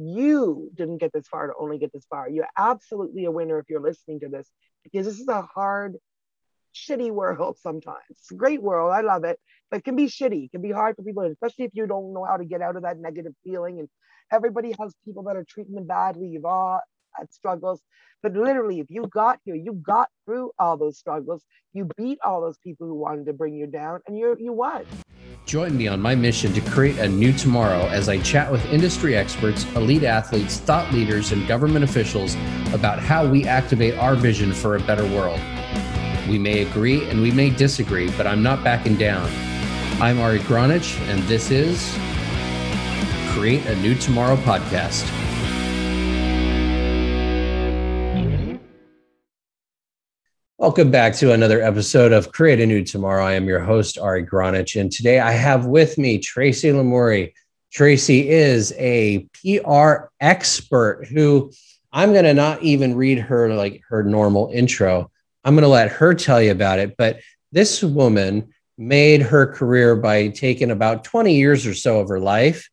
you didn't get this far to only get this far. You're absolutely a winner if you're listening to this because this is a hard, shitty world sometimes. Great world. I love it, but it can be shitty. It can be hard for people, especially if you don't know how to get out of that negative feeling. And everybody has people that are treating them badly. You've all had struggles. But literally, if you got here, you got through all those struggles. You beat all those people who wanted to bring you down, and you you won. Join me on my mission to create a new tomorrow as I chat with industry experts, elite athletes, thought leaders, and government officials about how we activate our vision for a better world. We may agree and we may disagree, but I'm not backing down. I'm Ari Gronich, and this is Create a New Tomorrow podcast. Welcome back to another episode of Create a New Tomorrow. I am your host, Ari Gronich, and today I have with me Tracy Lamourie. Tracy is a PR expert who I'm going to not even read her like her normal intro. I'm going to let her tell you about it. But this woman made her career by taking about 20 years or so of her life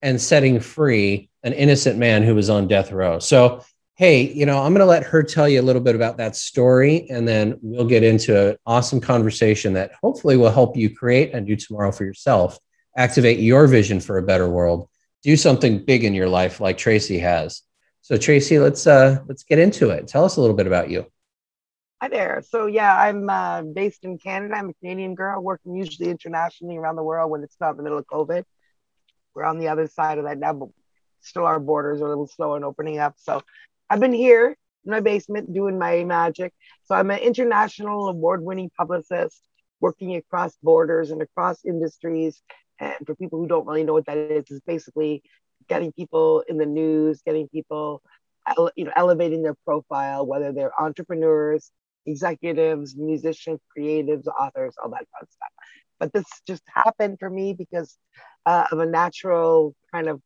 and setting free an innocent man who was on death row. So hey, you know, I'm going to let her tell you a little bit about that story, and then we'll get into an awesome conversation that hopefully will help you create a new tomorrow for yourself, activate your vision for a better world, do something big in your life like Tracy has. So, Tracy, let's uh, let's get into it. Tell us a little bit about you. Hi there. So yeah, I'm uh, based in Canada. I'm a Canadian girl working usually internationally around the world when it's not the middle of COVID. We're on the other side of that now, but still our borders are a little slow in opening up. So I've been here in my basement doing my magic. So I'm an international award winning publicist working across borders and across industries. And for people who don't really know what that is, is basically getting people in the news, getting people, you know, elevating their profile, whether they're entrepreneurs, executives, musicians, creatives, authors, all that fun stuff. But this just happened for me because uh, of a natural kind of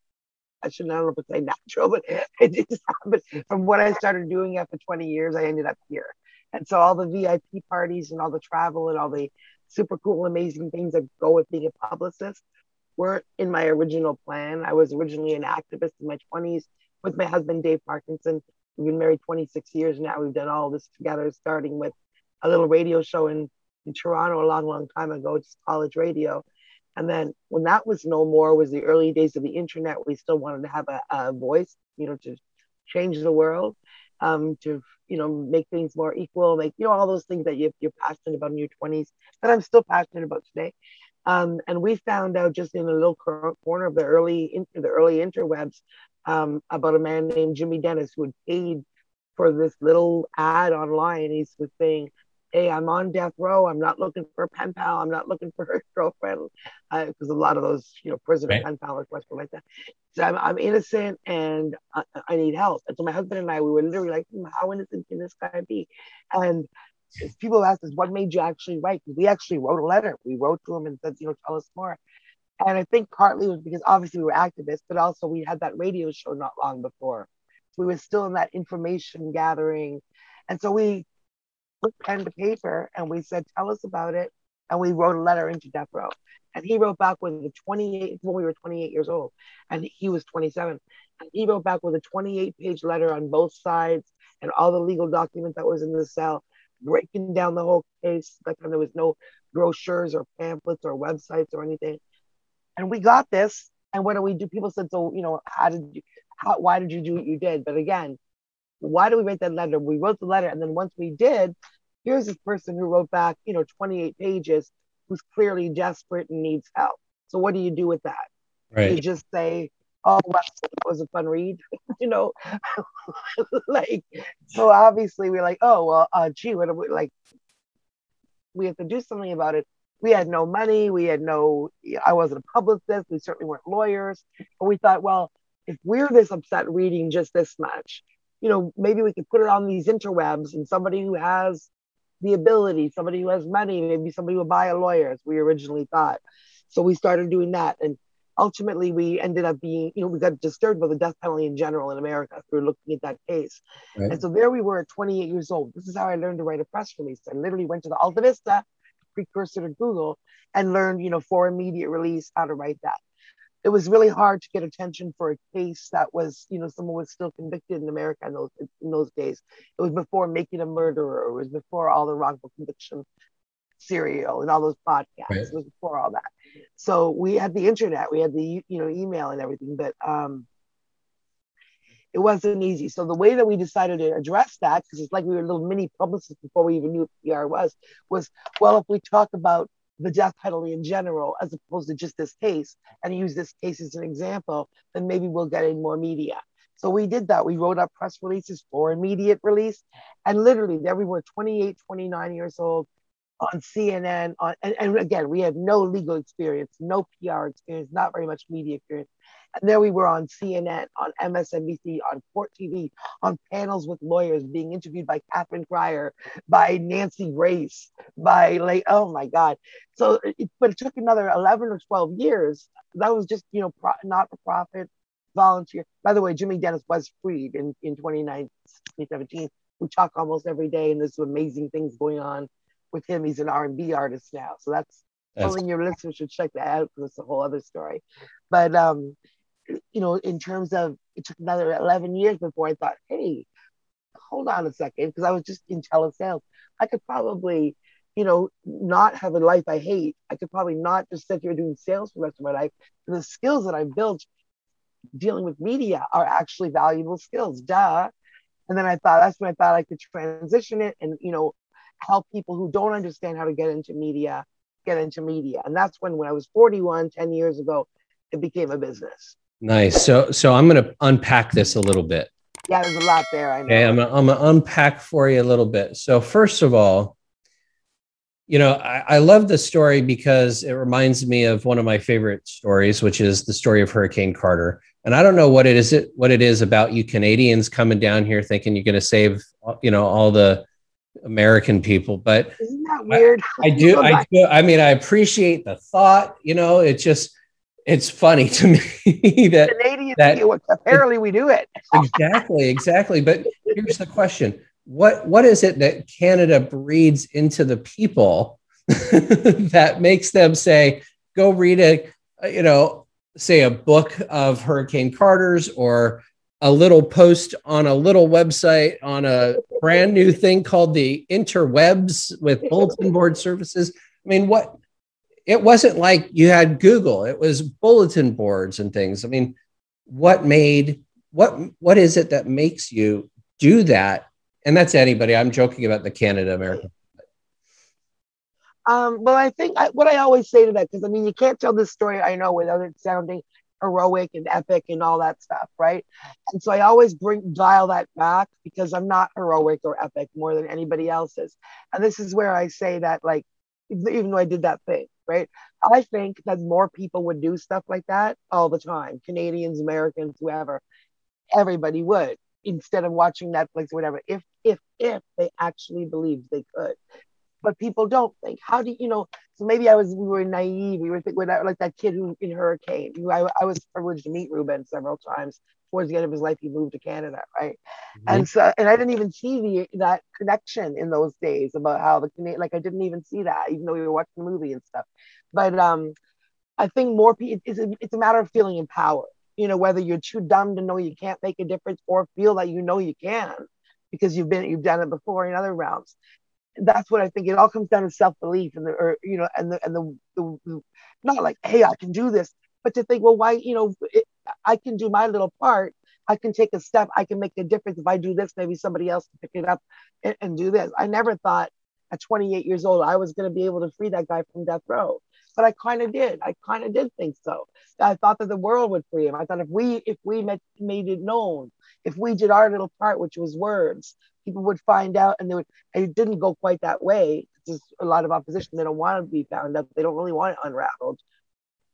I shouldn't know if it's say natural, but it just happened from what I started doing after 20 years, I ended up here. And so all the VIP parties and all the travel and all the super cool, amazing things that go with being a publicist weren't in my original plan. I was originally an activist in my 20s with my husband, Dave Parkinson. We've been married 26 years now. We've done all this together, starting with a little radio show in, in Toronto a long, long time ago, just college radio. And then when that was no more, was the early days of the internet. We still wanted to have a, a voice, you know, to change the world, um, to you know make things more equal, make you know all those things that you, you're passionate about in your 20s that I'm still passionate about today. Um, and we found out just in a little corner of the early the early interwebs um, about a man named Jimmy Dennis who had paid for this little ad online. He was saying, hey, I'm on death row. I'm not looking for a pen pal. I'm not looking for a girlfriend because uh, a lot of those, you know, prisoner right. pen pal requests were like that. So I'm, I'm innocent and I, I, need help. And so my husband and I, we were literally like, hmm, how innocent can this guy be? And people asked us, what made you actually write? We actually wrote a letter. We wrote to him and said, you know, tell us more. And I think partly was because obviously we were activists, but also we had that radio show not long before. So we were still in that information gathering. And so we put pen to paper and we said, tell us about it. And we wrote a letter into death row. And he wrote back with a 28, when we were 28 years old, and he was 27. And he wrote back with a 28 page letter on both sides and all the legal documents that was in the cell, breaking down the whole case. Like there was no brochures or pamphlets or websites or anything. And we got this. And what do we do? People said, so, you know, how did you, how, why did you do what you did? But again, why do we write that letter? We wrote the letter, and then once we did, here's this person who wrote back, you know, 28 pages, who's clearly desperate and needs help. So what do you do with that? Right. You just say, "Oh, well, that was a fun read," you know, like. So obviously we're like, "Oh, well, uh, gee, what are we like?" We have to do something about it. We had no money. We had no. I wasn't a publicist. We certainly weren't lawyers. But we thought, well, if we're this upset reading just this much, you know, maybe we could put it on these interwebs and somebody who has the ability, somebody who has money, maybe somebody will buy a lawyer, as we originally thought. So we started doing that. And ultimately we ended up being, you know, we got disturbed by the death penalty in general in America through looking at that case. Right. And so there we were at 28 years old. This is how I learned to write a press release. I literally went to the AltaVista, precursor to Google, and learned, you know, for immediate release how to write that. It was really hard to get attention for a case that was, you know, someone was still convicted in America in those in those days. It was before making a murderer. It was before all the wrongful conviction serial and all those podcasts. Right. It was before all that. So we had the internet, we had the you know email and everything, but um, it wasn't easy. So the way that we decided to address that, because it's like we were little mini publicists before we even knew what PR was, was well, if we talk about the death penalty in general, as opposed to just this case, and use this case as an example, then maybe we'll get in more media. So we did that. We wrote up press releases for immediate release. And literally, there we were 28, 29 years old on CNN. On, and, and again, we had no legal experience, no PR experience, not very much media experience. And there we were on CNN, on MSNBC, on Court TV, on panels with lawyers being interviewed by Catherine Crier, by Nancy Grace, by like, oh my God. So, it, but it took another 11 or 12 years. That was just, you know, pro, not for profit, volunteer. By the way, Jimmy Dennis was freed in, in 2017. We talk almost every day, and there's amazing things going on with him. He's an R&B artist now. So that's, that's something your listeners should check that out because it's a whole other story. But um, you know, in terms of it took another 11 years before I thought, hey, hold on a second, because I was just in telesales. I could probably, you know, not have a life I hate. I could probably not just sit here doing sales for the rest of my life. the skills that I've built dealing with media are actually valuable skills. Duh. And then I thought that's when I thought I could transition it and, you know, help people who don't understand how to get into media get into media. And that's when, when I was 41, 10 years ago, it became a business. Nice. So so I'm going to unpack this a little bit. Yeah, there's a lot there. I know. Okay, I'm gonna, I'm gonna unpack for you a little bit. So first of all, you know, I, I love the story because it reminds me of one of my favorite stories, which is the story of Hurricane Carter. And I don't know what it is it what it is about you Canadians coming down here thinking you're going to save you know all the American people, but isn't that weird? I, I do, I do. I mean, I appreciate the thought. You know, it's just it's funny to me that Canadians that, it, apparently we do it. exactly, exactly. But here's the question: what what is it that Canada breeds into the people that makes them say, "Go read a, you know, say a book of Hurricane Carter's or a little post on a little website on a brand new thing called the interwebs with bulletin board services." I mean, what it wasn't like you had Google, it was bulletin boards and things. I mean, what made what what is it that makes you do that? And that's anybody. I'm joking about the Canada American. Um, well, I think I, what I always say to that, because I mean, you can't tell this story, I know, without it sounding heroic and epic and all that stuff, right? And so I always bring dial that back because I'm not heroic or epic more than anybody else is. And this is where I say that, like, even though I did that thing, right? I think that more people would do stuff like that all the time. Canadians, Americans, whoever, everybody would instead of watching Netflix or whatever. If if if they actually believed they could, but people don't think. How do you know? So maybe I was we were naive. We were thinking like that kid who in Hurricane. Who I, I was privileged to meet Rubin several times. Towards the end of his life, he moved to Canada, right? Mm-hmm. And so, and I didn't even see the that connection in those days about how the Canadian, like I didn't even see that, even though we were watching the movie and stuff. But um, I think more people, it's a, it's a matter of feeling empowered. You know, whether you're too dumb to know you can't make a difference or feel that you know you can because you've been you've done it before in other realms that's what I think. It all comes down to self belief and the, or you know, and the and the, the, not like, hey, I can do this, but to think, well, why, you know, it, I can do my little part. I can take a step. I can make a difference. If I do this, maybe somebody else can pick it up and, and do this. I never thought at 28 years old I was going to be able to free that guy from death row, but I kind of did. I kind of did think so. I thought that the world would free him. I thought if we if we met, made it known, if we did our little part, which was words, people would find out and they would it didn't go quite that way. There's a lot of opposition. They don't want to be found out. They don't really want it unraveled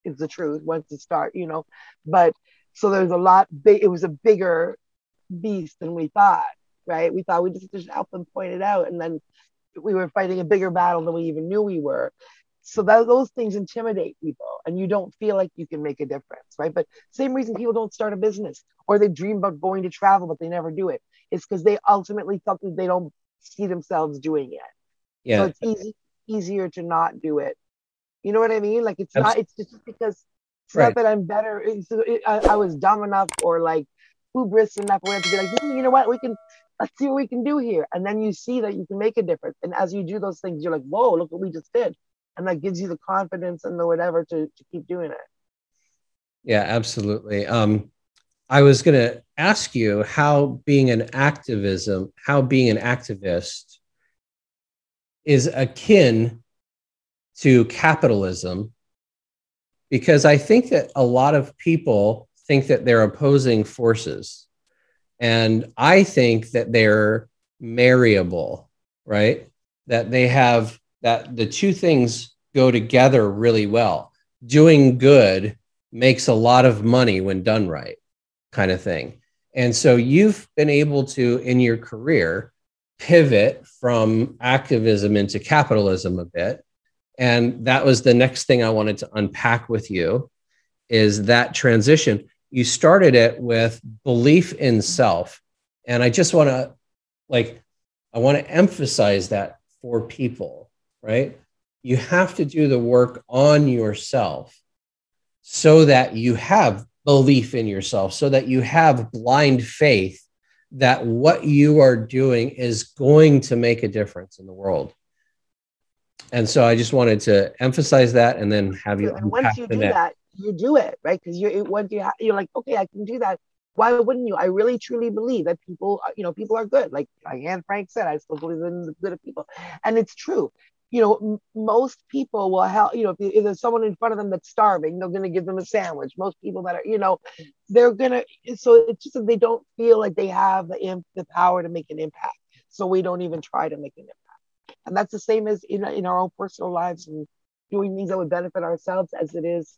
is the truth once it start you know. But so there's a lot big it was a bigger beast than we thought right? We thought we just, just help them point it out and then we were fighting a bigger battle than we even knew we were. So that, those things intimidate people and you don't feel like you can make a difference right? But same reason people don't start a business or they dream about going to travel but they never do it it's because they ultimately something they don't see themselves doing it yeah so it's easy easier to not do it you know what i mean like it's not it's just because It's right. not that I'm better. It's, it, I, I, was dumb enough or like hubris enough or to be like, you know what, we can let's see what we can do here. And then you see that you can make a difference. And as you do those things, you're like, whoa, look what we just did. And that gives you the confidence and the whatever to, to keep doing it. Yeah, absolutely. Um, I was going to ask you how being an activism, how being an activist is akin to capitalism, because I think that a lot of people think that they're opposing forces. And I think that they're marryable, right? That they have that the two things go together really well. Doing good makes a lot of money when done right kind of thing. And so you've been able to, in your career, pivot from activism into capitalism a bit. And that was the next thing I wanted to unpack with you is that transition. You started it with belief in self. And I just want to like, I want to emphasize that for people, right? You have to do the work on yourself so that you have belief in yourself so that you have blind faith that what you are doing is going to make a difference in the world. And so I just wanted to emphasize that and then have you. And once you do that, you do it, right? Because you're, once you you're like, okay, I can do that. Why wouldn't you? I really truly believe that people, uh, you know, people are good. Like Anne Frank said, I still believe in the good of people. And it's true you know, m- most people will help, you know, if, if, there's someone in front of them that's starving, they're going to give them a sandwich. Most people that are, you know, they're going to, so it's just that they don't feel like they have the, imp- the power to make an impact. So we don't even try to make an impact. And that's the same as in, in our own personal lives and doing things that would benefit ourselves as it is,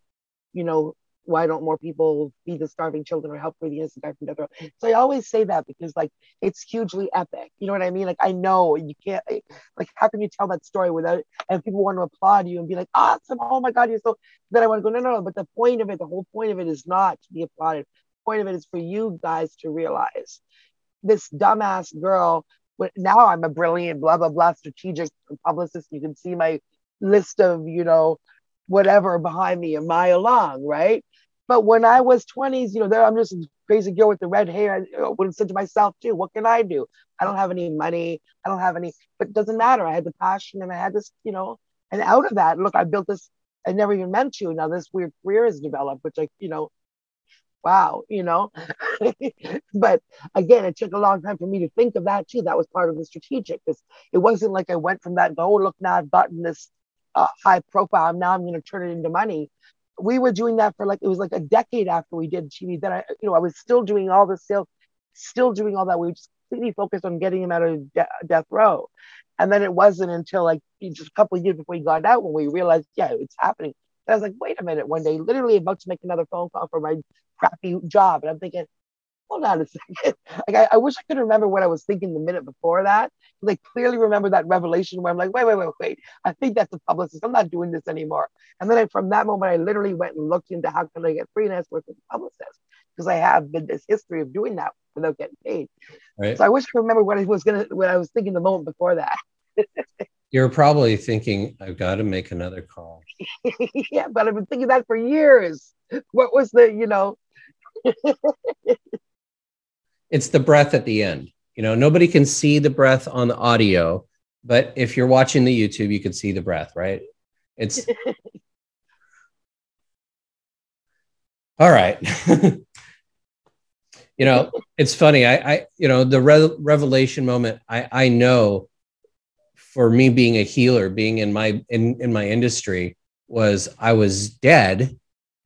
you know, why don't more people feed the starving children or help free the innocent guy from death row? So I always say that because like it's hugely epic. You know what I mean? Like I know you can't like how can you tell that story without and people want to applaud you and be like, awesome, oh my god, you're so then I want to go, no, no, no. But the point of it, the whole point of it is not to be applauded. The point of it is for you guys to realize this dumbass girl. Now I'm a brilliant, blah blah blah, strategic publicist. You can see my list of you know whatever behind me a mile long, right? But when I was 20s, you know, there I'm just a crazy girl with the red hair. I would have said to myself too, what can I do? I don't have any money. I don't have any, but it doesn't matter. I had the passion and I had this, you know, and out of that, look, I built this. I never even meant to. Now this weird career has developed, which I, you know, wow, you know. but again, it took a long time for me to think of that too. That was part of the strategic. This it wasn't like I went from that, oh look, now I've gotten this uh, high profile. Now I'm going to turn it into money we were doing that for like it was like a decade after we did TV. Then I, you know, I was still doing all the sales, still doing all that. We were just completely focused on getting him out of de- death row, and then it wasn't until like just a couple of years before he got out when we realized, yeah, it's happening. And I was like, wait a minute. One day, literally about to make another phone call for my crappy job, and I'm thinking, hold on a second. Like I, I, wish I could remember what I was thinking the minute before that. Like clearly remember that revelation where I'm like, wait, wait, wait, wait. I think that's a publicist. I'm not doing this anymore. And then I, from that moment, I literally went and looked into how can I get freelance work with a publicist because I have been this history of doing that without getting paid. Right. So I wish I could remember what I was gonna what I was thinking the moment before that. You're probably thinking, I've got to make another call. yeah, but I've been thinking that for years. What was the, you know, it's the breath at the end. You know, nobody can see the breath on the audio, but if you're watching the YouTube, you can see the breath, right? It's all right. you know, it's funny. I, I, you know, the re- revelation moment. I, I know, for me being a healer, being in my in in my industry, was I was dead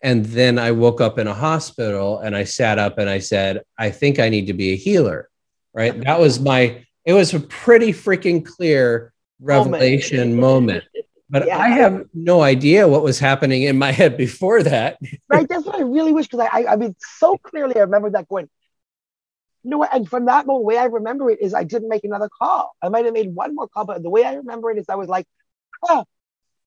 and then I woke up in a hospital and I sat up and I said, I think I need to be a healer. Right. That was my, it was a pretty freaking clear revelation moment. moment. But yeah. I have no idea what was happening in my head before that. right. That's what I really wish because I, I, I mean, so clearly I remember that going, you know what? And from that moment, the way I remember it is I didn't make another call. I might have made one more call, but the way I remember it is I was like, oh,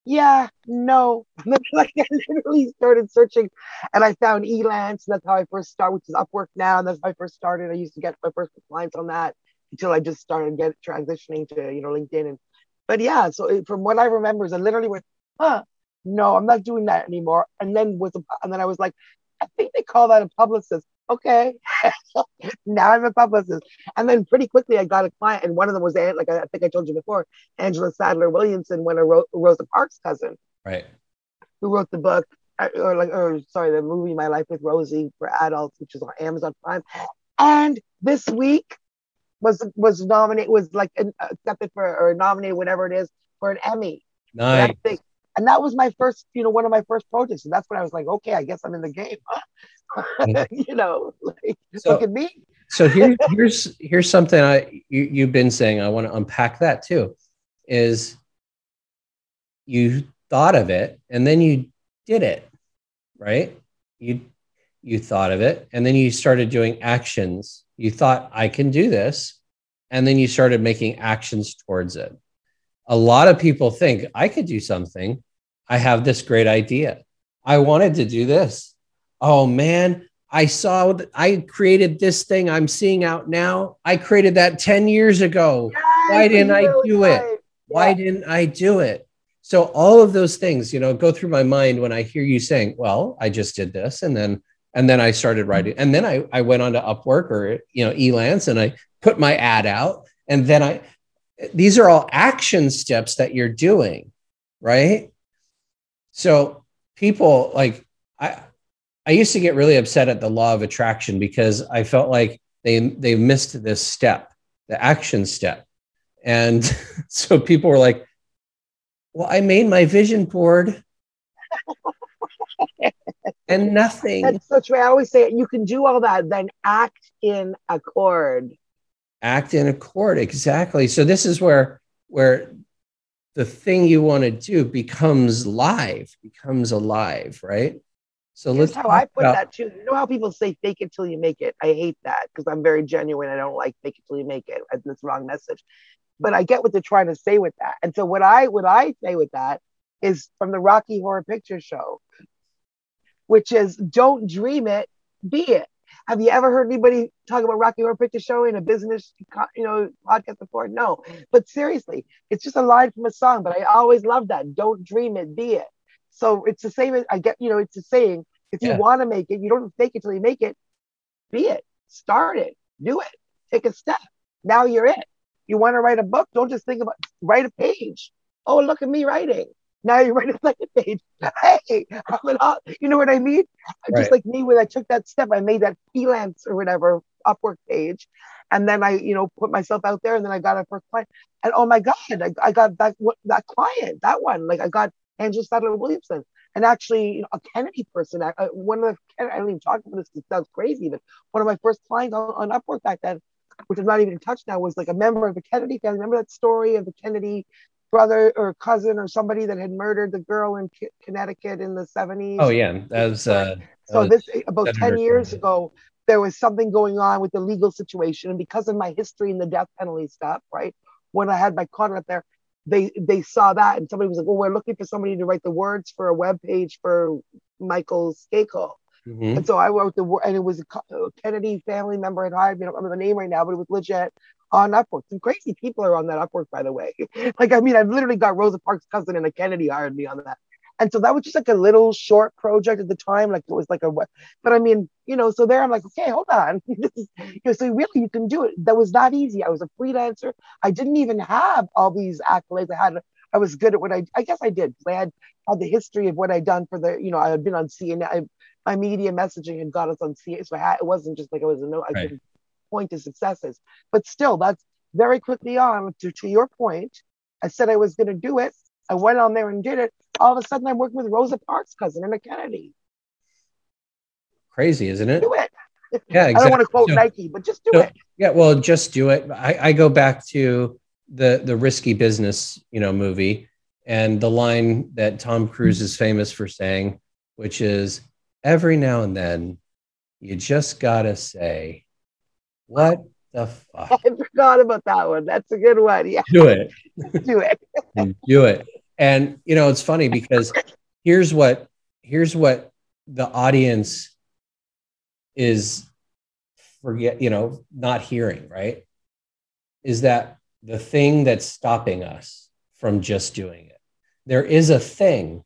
yeah, no. like I literally started searching and I found Elance. And That's how I first started, which is Upwork now. And that's how I first started. I used to get my first clients on that until I just started get transitioning to, you know, LinkedIn. And but yeah, so it, from what I remember is I literally went, huh, no, I'm not doing that anymore. And then was a, and then I was like, I think they call that a publicist. Okay, now I'm a publicist. And then pretty quickly I got a client, and one of them was like I think I told you before, Angela Sadler Williamson, when I wrote Rosa Parks cousin, right, who wrote the book uh, or like or sorry, the movie My Life with Rosie for adults, which is on Amazon Prime. And this week was was nominated was like accepted for or nominated whatever it is for an Emmy. Nice and that was my first, you know, one of my first projects, and that's when I was like, okay, I guess I'm in the game. Mm-hmm. you know, like, so, look at me. so here, here's here's something I you, you've been saying. I want to unpack that too. Is you thought of it and then you did it, right? You you thought of it and then you started doing actions. You thought I can do this, and then you started making actions towards it a lot of people think I could do something. I have this great idea. I wanted to do this. Oh man, I saw that I created this thing I'm seeing out now. I created that 10 years ago. Yes, Why didn't I do it? Yeah. Why didn't I do it? So all of those things, you know, go through my mind when I hear you saying, "Well, I just did this," and then and then I started writing, and then I I went on to Upwork or you know Elance, and I put my ad out, and then I these are all action steps that you're doing, right? So people like I I used to get really upset at the law of attraction because I felt like they they missed this step, the action step. And so people were like, "Well, I made my vision board." and nothing. That's so true. I always say it. you can do all that, then act in accord act in accord. Exactly. So this is where where the thing you want to do becomes live becomes alive right? So Here's let's how i put about, that too. You know how people say fake it till you make it? I hate that because i'm very genuine. I don't like fake it till you make it. That's wrong message. But i get what they're trying to say with that. And so what i what i say with that is from the rocky horror picture show which is don't dream it be it have you ever heard anybody talk about Rocky Horror Picture Show in a business, you know, podcast before? No. But seriously, it's just a line from a song. But I always love that. Don't dream it, be it. So it's the same. As, I get, you know, it's the saying. If you yeah. want to make it, you don't fake it till you make it. Be it. Start it. Do it. Take a step. Now you're it. You want to write a book? Don't just think about write a page. Oh, look at me writing. Now you write a second page. Hey, I'm an, you know what I mean? Right. Just like me, when I took that step, I made that freelance or whatever Upwork page, and then I, you know, put myself out there, and then I got a first client, and oh my god, I, I got that that client, that one, like I got Angela Sadler Williamson, and actually, you know, a Kennedy person. I, uh, one of the I don't even talk about this. It sounds crazy, but one of my first clients on, on Upwork back then, which is not even in touch now, was like a member of the Kennedy family. Remember that story of the Kennedy brother or cousin or somebody that had murdered the girl in K- Connecticut in the 70s. Oh yeah, that was uh, so that this about 10 years ago there was something going on with the legal situation and because of my history in the death penalty stuff, right? When I had my client up there, they they saw that and somebody was like, "Well, we're looking for somebody to write the words for a web page for Michael Skakel." Mm-hmm. And so I wrote the and it was a Kennedy family member had hired me. I don't remember the name right now, but it was legit on Upwork. Some crazy people are on that Upwork, by the way. like, I mean, I've literally got Rosa Parks' cousin and a Kennedy hired me on that. And so that was just like a little short project at the time. Like it was like a, but I mean, you know, so there I'm like, okay, hold on. you know, so really you can do it. That was not easy. I was a freelancer. I didn't even have all these accolades. I had, I was good at what I, I guess I did. I had, had the history of what I'd done for the, you know, I had been on CNN. I, my media messaging had got us on CNN. So I had, it wasn't just like I was a no, I right. could point to successes. But still, that's very quickly on to, to your point. I said I was going to do it. I went on there and did it. All of a sudden, I'm working with Rosa Parks' cousin and a Kennedy. Crazy, isn't it? Do it. Yeah, exactly. I don't want to quote Nike, but just do it. Yeah, well, just do it. I, I go back to the the risky business, you know, movie, and the line that Tom Cruise is famous for saying, which is, "Every now and then, you just gotta say, what the fuck? I forgot about that one. That's a good one. Yeah. Do it. Do it. Do it. And you know, it's funny because here's what here's what the audience is forget, you know, not hearing, right? Is that the thing that's stopping us from just doing it. There is a thing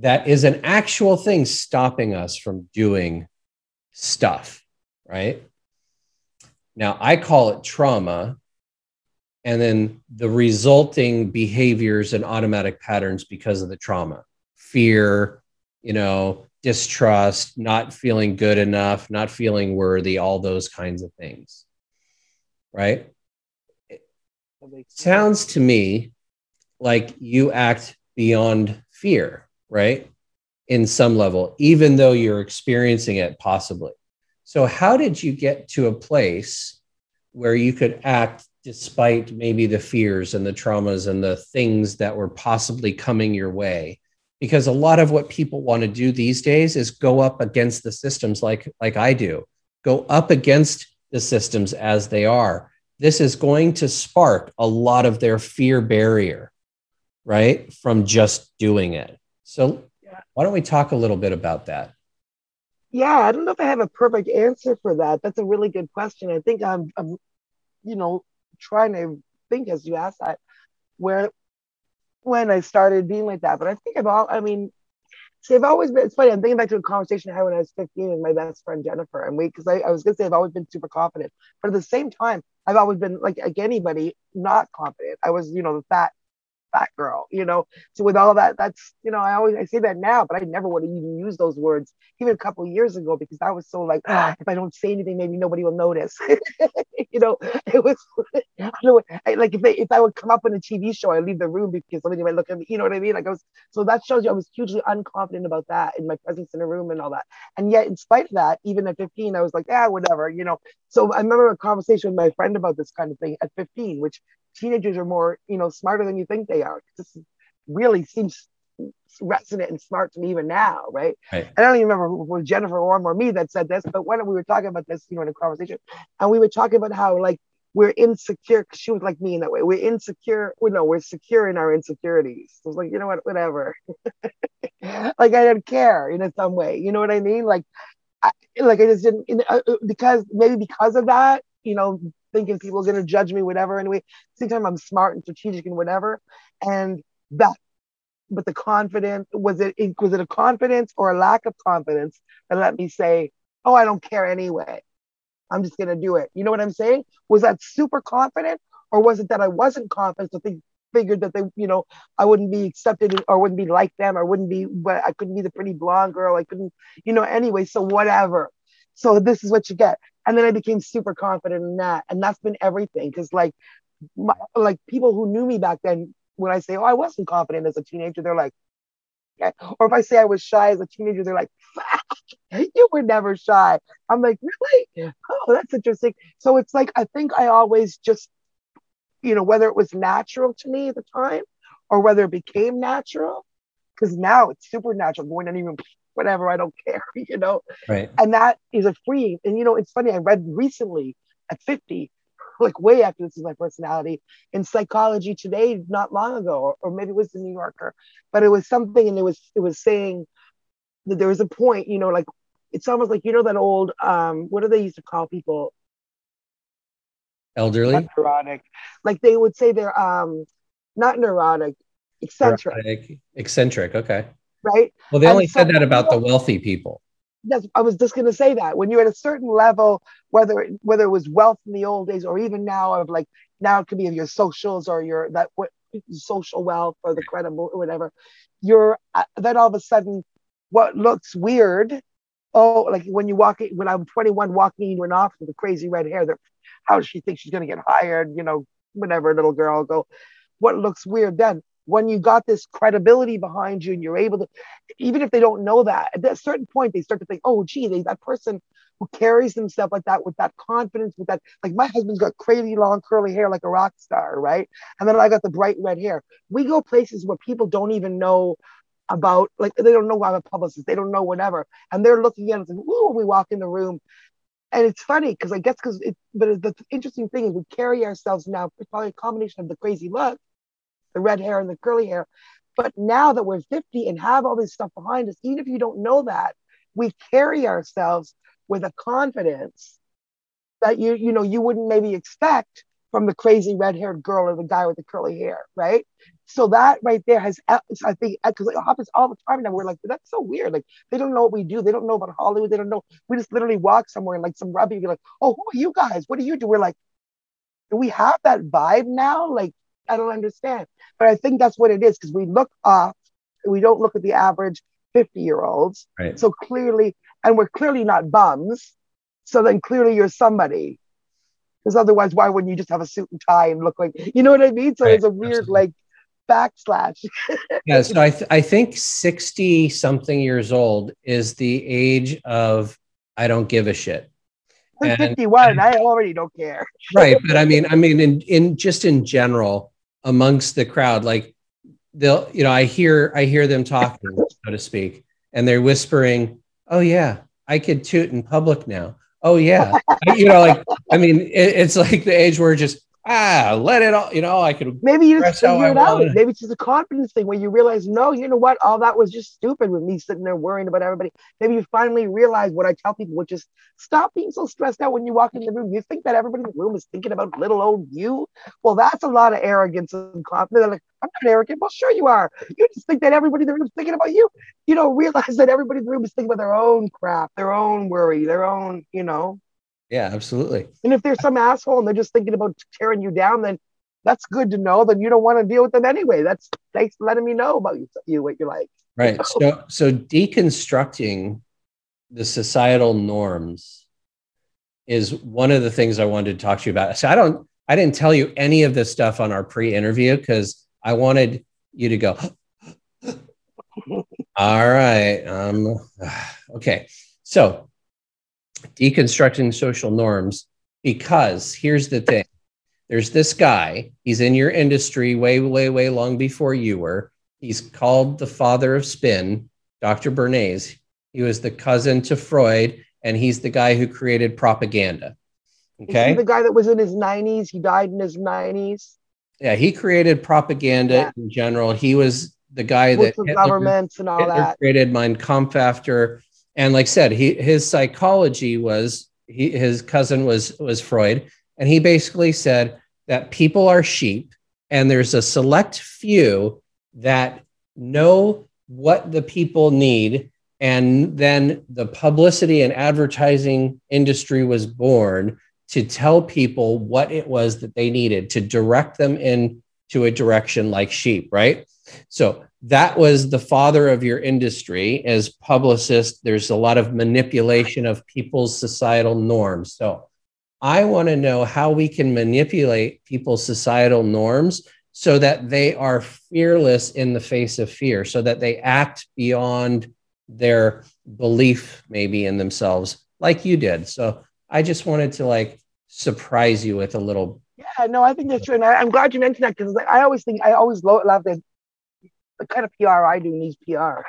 that is an actual thing stopping us from doing stuff, right? Now, I call it trauma. And then the resulting behaviors and automatic patterns because of the trauma fear, you know, distrust, not feeling good enough, not feeling worthy, all those kinds of things. Right? It sounds to me like you act beyond fear, right? In some level, even though you're experiencing it possibly. So, how did you get to a place where you could act despite maybe the fears and the traumas and the things that were possibly coming your way? Because a lot of what people want to do these days is go up against the systems like, like I do, go up against the systems as they are. This is going to spark a lot of their fear barrier, right? From just doing it. So, why don't we talk a little bit about that? Yeah, I don't know if I have a perfect answer for that. That's a really good question. I think I'm, I'm you know, trying to think as you ask that, where when I started being like that. But I think I've all, I mean, see, I've always been, it's funny, I'm thinking back to a conversation I had when I was 15 with my best friend Jennifer. And we, because I, I was going to say I've always been super confident. But at the same time, I've always been like, like anybody, not confident. I was, you know, the fat fat girl, you know. So with all that, that's you know, I always I say that now, but I never would have even used those words even a couple years ago because I was so like, ah, if I don't say anything, maybe nobody will notice. you know, it was I know, like if they, if I would come up in a TV show, I leave the room because somebody might look at me. You know what I mean? Like I was so that shows you I was hugely unconfident about that in my presence in a room and all that. And yet, in spite of that, even at 15, I was like, yeah, whatever, you know. So I remember a conversation with my friend about this kind of thing at 15, which teenagers are more, you know, smarter than you think they are. This really seems resonant and smart to me even now, right? right. I don't even remember who was Jennifer Orm or me that said this, but when we were talking about this, you know, in a conversation, and we were talking about how like we're insecure because she was like me in that way. We're insecure. We know we're secure in our insecurities. So I was like, you know what, whatever. like I didn't care in some way. You know what I mean? Like, I, like I just didn't uh, uh, because maybe because of that, you know, thinking people are going to judge me, whatever. Anyway, same time I'm smart and strategic and whatever. And that, but the confidence was it was it a confidence or a lack of confidence that let me say, oh, I don't care anyway. I'm just gonna do it. You know what I'm saying? Was that super confident, or was it that I wasn't confident? So they figured that they, you know, I wouldn't be accepted or wouldn't be like them or wouldn't be, but I couldn't be the pretty blonde girl. I couldn't, you know, anyway. So whatever. So this is what you get. And then I became super confident in that, and that's been everything. Because like, my, like people who knew me back then, when I say, "Oh, I wasn't confident as a teenager," they're like, okay. or if I say I was shy as a teenager, they're like, "You were never shy." I'm like, "Really? Oh, that's interesting." So it's like I think I always just, you know, whether it was natural to me at the time or whether it became natural, because now it's supernatural, going and even whatever, I don't care, you know? Right. And that is a free, and you know, it's funny, I read recently at 50, like way after this is my personality, in Psychology Today, not long ago, or, or maybe it was the New Yorker, but it was something, and it was it was saying that there was a point, you know, like it's almost like you know that old um, what do they used to call people? Elderly, neurotic. Like they would say they're um, not neurotic, eccentric. Neurotic, eccentric. Okay right? Well, they only so, said that about the wealthy people. Yes, I was just going to say that when you're at a certain level, whether whether it was wealth in the old days or even now of like now it could be of your socials or your that what social wealth or the credible or whatever, you're uh, then all of a sudden what looks weird. Oh, like when you walk in, when I'm 21 walking into an office with a crazy red hair, that how does she think she's going to get hired? You know, whatever little girl go. What looks weird then when you got this credibility behind you and you're able to, even if they don't know that, at a certain point, they start to think, oh, gee, they, that person who carries themselves like that with that confidence, with that, like my husband's got crazy long curly hair like a rock star, right? And then I got the bright red hair. We go places where people don't even know about, like, they don't know I'm a publicist, they don't know whatever. And they're looking at us and, ooh, we walk in the room. And it's funny because I guess because it, but the interesting thing is we carry ourselves now, it's probably a combination of the crazy look the red hair and the curly hair. But now that we're 50 and have all this stuff behind us, even if you don't know that, we carry ourselves with a confidence that you, you know, you wouldn't maybe expect from the crazy red haired girl or the guy with the curly hair, right? So that right there has, uh, I think, uh, because it happens all the time now. We're like, that's so weird. Like they don't know what we do. They don't know about Hollywood. They don't know. We just literally walk somewhere and like some rubby be like, oh, who are you guys? What do you do? We're like, do we have that vibe now? Like I don't understand. But I think that's what it is because we look off. We don't look at the average 50 year olds. Right. So clearly, and we're clearly not bums. So then clearly you're somebody. Because otherwise, why wouldn't you just have a suit and tie and look like, you know what I mean? So right. it's a weird, Absolutely. like, backslash. yeah. So I, th- I think 60 something years old is the age of I don't give a shit. I'm 51. I already don't care. right. But I mean, I mean, in, in just in general, amongst the crowd, like they'll, you know, I hear, I hear them talking, so to speak, and they're whispering, oh yeah, I could toot in public now. Oh yeah, you know, like I mean, it, it's like the age where just ah, let it all, you know, I could maybe you just figure it out. Maybe it's just a confidence thing where you realize, no, you know what, all that was just stupid with me sitting there worrying about everybody. Maybe you finally realize what I tell people, which is stop being so stressed out when you walk in the room. You think that everybody in the room is thinking about little old you. Well, that's a lot of arrogance and confidence. They're like, I'm not arrogant. Well, sure you are. You just think that everybody in the room is thinking about you. You don't realize that everybody in the room is thinking about their own crap, their own worry, their own, you know. Yeah, absolutely. And if there's some asshole and they're just thinking about tearing you down, then that's good to know. Then you don't want to deal with them anyway. That's thanks for letting me know about you, you what you're like. Right. So so deconstructing the societal norms is one of the things I wanted to talk to you about. So I don't I didn't tell you any of this stuff on our pre-interview because I wanted you to go. All right. Um, okay. So deconstructing social norms because here's the thing there's this guy he's in your industry way way way long before you were. He's called the father of spin dr bernays. He was the cousin to freud and he's the guy who created propaganda okay? the guy that was in his 90s he died in his 90s yeah he created propaganda yeah. in general. He was the guy With that governments and all Hitler that. created Mein Kampf after and like I said, he his psychology was he, his cousin was was Freud, and he basically said that people are sheep, and there's a select few that know what the people need, and then the publicity and advertising industry was born to tell people what it was that they needed to direct them in to a direction like sheep, right? So that was the father of your industry. As publicist there's a lot of manipulation of people's societal norms. So i want to know how we can manipulate people's societal norms so that they are fearless in the face of fear so that they act beyond their belief maybe in themselves like you did. So i just wanted to like surprise you with a little yeah no i think that's true and I, am glad you mentioned that because like, i always think i always love that the kind of PR I do needs PR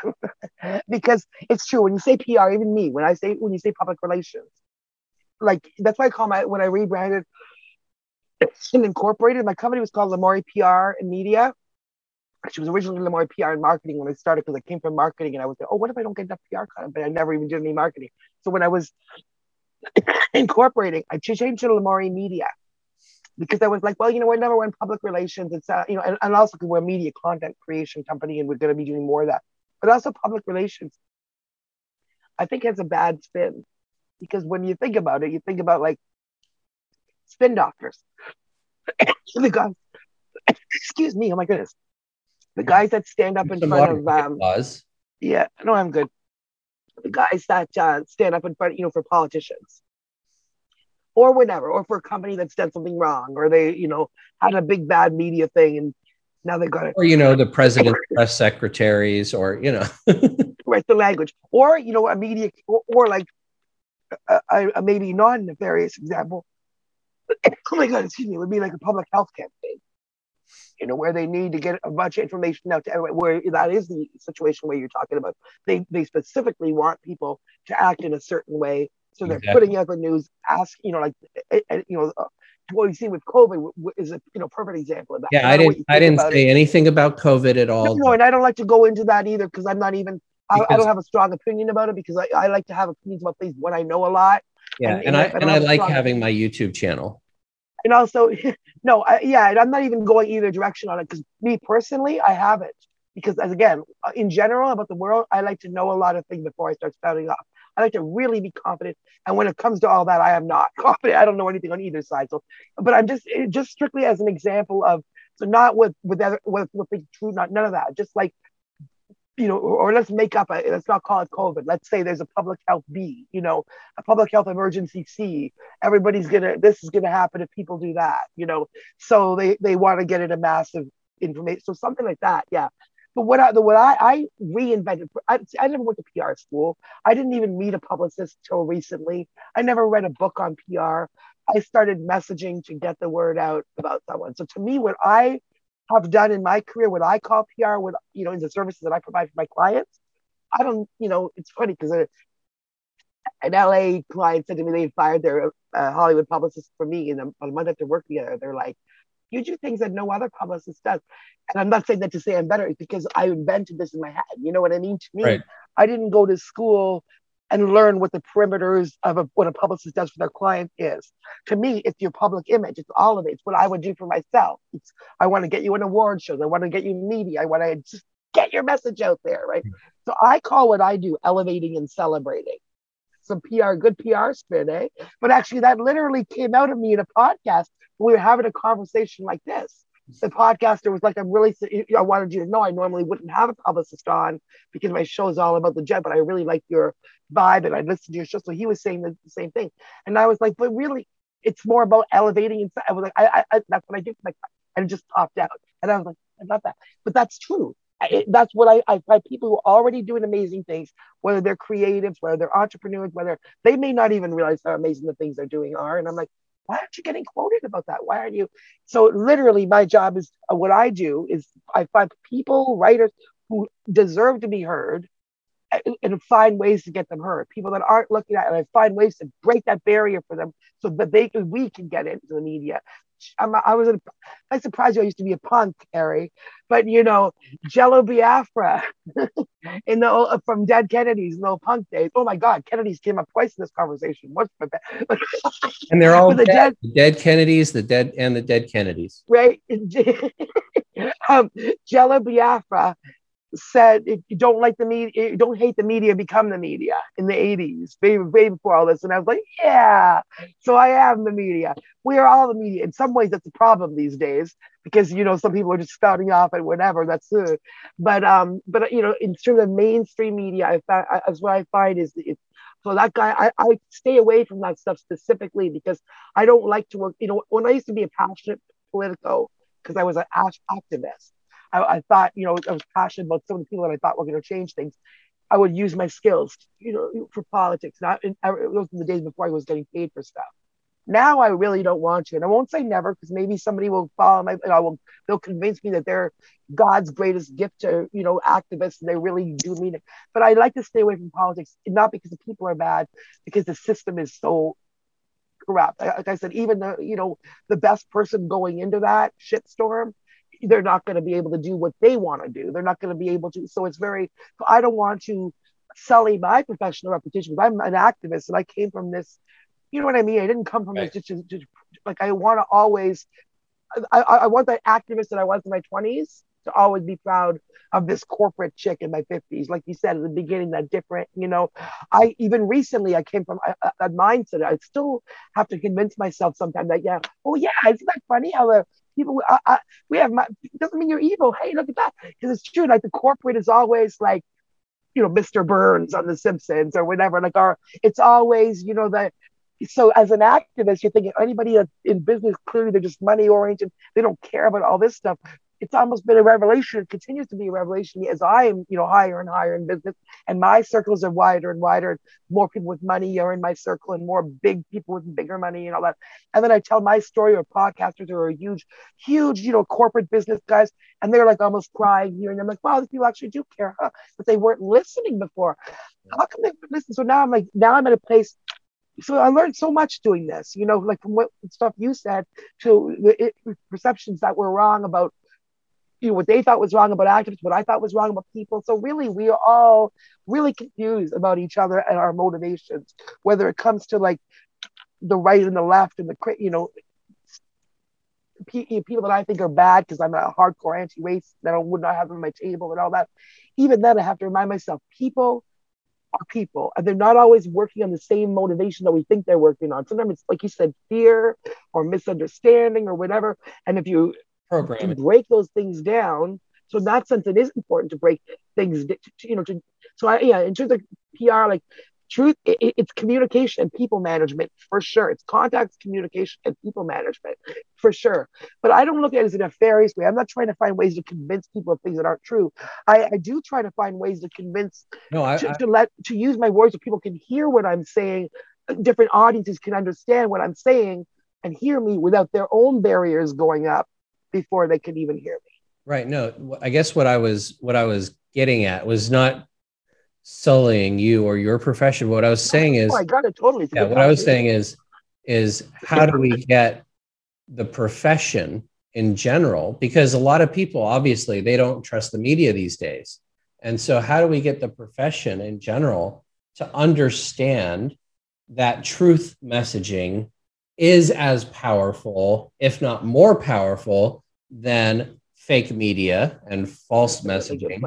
because it's true. When you say PR, even me, when I say when you say public relations, like that's why I call my when I rebranded and incorporated my company was called Lamourie PR and Media. She was originally Lamourie PR and Marketing when I started because I came from marketing and I was like, oh, what if I don't get enough PR content? But I never even did any marketing. So when I was incorporating, I changed to Lamourie Media because I was like, well, you know, we're number one public relations. It's, uh, you know, and, and also we're a media content creation company and we're going to be doing more of that. But also public relations, I think has a bad spin because when you think about it, you think about like spin doctors. the guys, excuse me, oh my goodness. The guys that stand up in front of, um, yeah, no, I'm good. The guys that uh, stand up in front, you know, for politicians or whatever, or for a company that's done something wrong, or they, you know, had a big bad media thing and now they got it. Or, you know, the president's press secretaries, or, you know, right, the language, or, you know, a media, or, or like a, a, a maybe non nefarious example. oh my God, excuse me, it would be like a public health campaign, you know, where they need to get a bunch of information out to everyone, where that is the situation where you're talking about. They, they specifically want people to act in a certain way so they're exactly. putting out the news, ask, you know, like, eh, eh, you know, uh, what we see with COVID is a you know perfect example of that. Yeah, I, I didn't I didn't say it. anything about COVID at all. No, no, and I don't like to go into that either because I'm not even I, I, don't have a strong opinion about it because I, I like to have opinions about things when I know a lot. Yeah, and, and, and I and I like having my YouTube channel. and also, no, I, yeah, and I'm not even going either direction on it because me personally, I haven't. Because as again, uh, in general about the world, I like to know a lot of things before I start spouting off. I like to really be confident, and when it comes to all that, I am not confident. I don't know anything on either side. So, but I'm just just strictly as an example of so not with with other with, with true, not none of that. Just like you know, or let's make up a, let's not call it COVID. Let's say there's a public health B, you know, a public health emergency C. Everybody's gonna, this is gonna happen if people do that, you know. So they they want to get in a massive information. So something like that, yeah. But what I, the, what I, I reinvented, I, I never went to PR school. I didn't even meet a publicist till recently. I never read a book on PR. I started messaging to get the word out about someone. So to me, what I have done in my career, what I call PR, with you know, in the services that I provide for my clients. I don't, you know, it's funny because an LA client said to me they fired their uh, Hollywood publicist for me, and a, a month after working together, they're like, "You do things that no other publicist does." And I'm not saying that to say I'm better, it's because I invented this in my head. You know what I mean? To me, right. I didn't go to school and learn what the perimeters of a, what a publicist does for their client is. To me, it's your public image. It's all of it. It's what I would do for myself. It's I want to get you in award shows. I want to get you media. I want to just get your message out there, right? Mm-hmm. So I call what I do elevating and celebrating. Some PR, good PR spin, eh? But actually, that literally came out of me in a podcast. We were having a conversation like this the podcaster was like, I'm really, I wanted you to know I normally wouldn't have a publicist on because my show is all about the jet, but I really like your vibe and I listened to your show. So he was saying the, the same thing. And I was like, but really, it's more about elevating. And I was like, I, I, that's what I do. And it just popped out. And I was like, I love that. But that's true. That's what I, I find people who are already doing amazing things, whether they're creatives, whether they're entrepreneurs, whether they may not even realize how amazing the things they're doing are. And I'm like, why aren't you getting quoted about that? Why aren't you? So literally, my job is uh, what I do is I find people, writers who deserve to be heard, and find ways to get them heard. People that aren't looking at it, I find ways to break that barrier for them so that they can, we can get into the media. I'm, I was, a, surprised I used to be a punk, Ari, but you know, Jello Biafra in the uh, from Dead Kennedys in the punk days. Oh my God, Kennedys came up twice in this conversation. What's my bad? and they're all the dead, dead, dead Kennedys, the dead and the dead Kennedys, right? um, Jello Biafra said you don't like the media, don't hate the media, become the media in the 80s, way, way before all this. And I was like, yeah, so I am the media. We are all the media. In some ways, that's a problem these days because, you know, some people are just spouting off and whatever. That's, uh, but, um, but, you know, in terms of mainstream media, I found, as what I find is it's, so that guy, I, I stay away from that stuff specifically because I don't like to work. You know, when I used to be a passionate politico, because I was an activist, I, I thought, you know, I was passionate about some of the people that I thought were going to change things. I would use my skills, you know, for politics. Not in, those were the days before I was getting paid for stuff. Now I really don't want to, and I won't say never because maybe somebody will follow my. I will. They'll convince me that they're God's greatest gift to you know activists, and they really do mean it. But I like to stay away from politics, not because the people are bad, because the system is so corrupt. Like I said, even the you know the best person going into that shitstorm they're not going to be able to do what they want to do. They're not going to be able to. So it's very, I don't want to sully my professional reputation because I'm an activist and I came from this, you know what I mean? I didn't come from right. this, just, just, like, I want to always, I, I want that activist that I was in my 20s to always be proud of this corporate chick in my 50s like you said at the beginning that different you know i even recently i came from a, a mindset i still have to convince myself sometimes that yeah oh yeah isn't that funny how the people I, I, we have my doesn't mean you're evil. Hey, look at that. Because it's true. Like the corporate is always like, you know, Mr. Burns on The Simpsons or whatever. Like our it's always, you know, that so as an activist, you're thinking anybody in business, clearly they're just money oriented. They don't care about all this stuff it's almost been a revelation. It continues to be a revelation as I am, you know, higher and higher in business, and my circles are wider and wider. More people with money are in my circle, and more big people with bigger money and all that. And then I tell my story, or podcasters who are huge, huge, you know, corporate business guys, and they're like almost crying here, and I'm like, wow, these people actually do care, huh? But they weren't listening before. How come they listen? So now I'm like, now I'm at a place so I learned so much doing this, you know, like from what stuff you said to the it, perceptions that were wrong about you know, what they thought was wrong about activists, what I thought was wrong about people. So really, we are all really confused about each other and our motivations, whether it comes to like the right and the left and the you know people that I think are bad because I'm a hardcore anti-race that I would not have on my table and all that. Even then, I have to remind myself, people are people, and they're not always working on the same motivation that we think they're working on. Sometimes it's like you said, fear or misunderstanding or whatever. And if you Program. break those things down, so in that sense, it is important to break things, to, you know. To, so I, yeah, in terms of PR, like truth it, it's communication and people management for sure. It's contacts communication and people management for sure. But i don't look at it as a nefarious way. I'm not trying to find ways to convince people of things that aren't true. I, I do try to find ways to convince no I, to, I, to let to use my words so people can hear what i'm saying. Different audiences can understand what i'm saying and hear me without their own barriers going up before they could even hear me right no i guess what i was what i was getting at was not sullying you or your profession. What I was saying is, oh, I got it totally. Yeah, what I was saying is, is how do we get the profession in general? Because a lot of people, obviously, they don't trust the media these days, and so how do we get the profession in general to understand that truth messaging is as powerful, if not more powerful, than fake media and false messaging?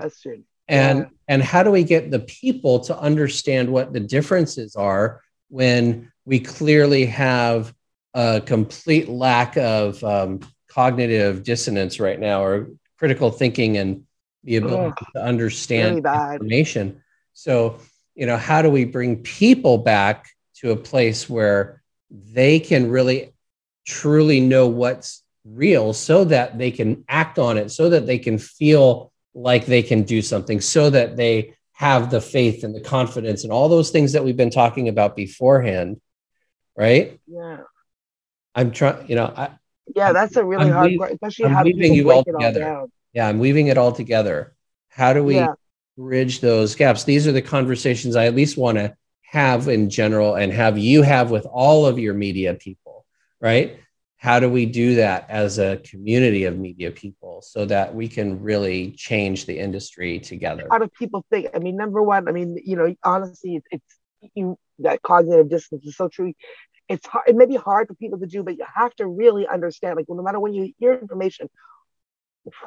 and yeah. and how do we get the people to understand what the differences are when we clearly have a complete lack of um, cognitive dissonance right now or critical thinking and the ability oh, to understand really information so you know how do we bring people back to a place where they can really truly know what's real so that they can act on it so that they can feel like they can do something so that they have the faith and the confidence and all those things that we've been talking about beforehand right? Yeah. I'm trying you know I, yeah that's a really I'm hard question, especially I'm how weaving you all together. all yeah i'm weaving it all together. How do we yeah. bridge those gaps? These are the conversations i at least want to have in general and have you have with all of your media people right? How do we do that as a community of media people so that we can really change the industry together? How do people think? I mean number one i mean you know honestly it's, it's you that cognitive dissonance is so true. It's hard it may be hard for people to do but you have to really understand like no matter when you hear information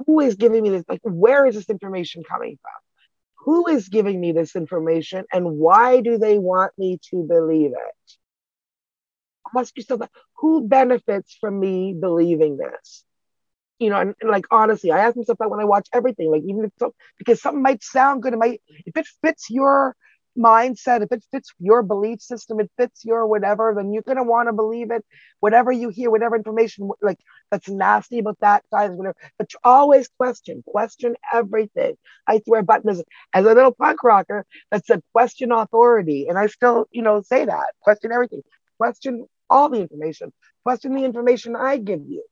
who is giving me this like where is this information coming from who is giving me this information and why do they want me to believe it ask yourself who benefits from me believing this? You know, and, and, like honestly, I ask myself that when I watch everything, like even if so, because something might sound good, it might if it fits your mindset, if it fits your belief system, it fits your whatever, then you're gonna want to believe it. Whatever you hear, whatever information like that's nasty about that guy, whatever. But always question, question everything. I swear, button as, as a little punk rocker that said question authority, and I still, you know, say that question everything, question all the information. Question the information I give you.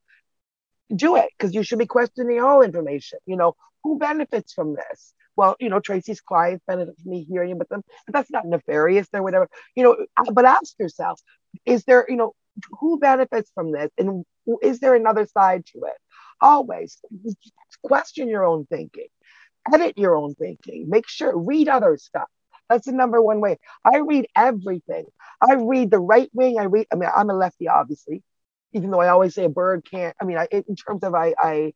Do it because you should be questioning all information. You know, who benefits from this? Well, you know, Tracy's clients benefit from me hearing about them, but that's not nefarious or whatever. You know, uh, but ask yourself, is there, you know, who benefits from this? And is there another side to it? Always question your own thinking, edit your own thinking, make sure, read other stuff. That's the number one way. I read everything. I read the right wing. I read. I mean, I'm a lefty, obviously, even though I always say a bird can't. I mean, I, in terms of I, I,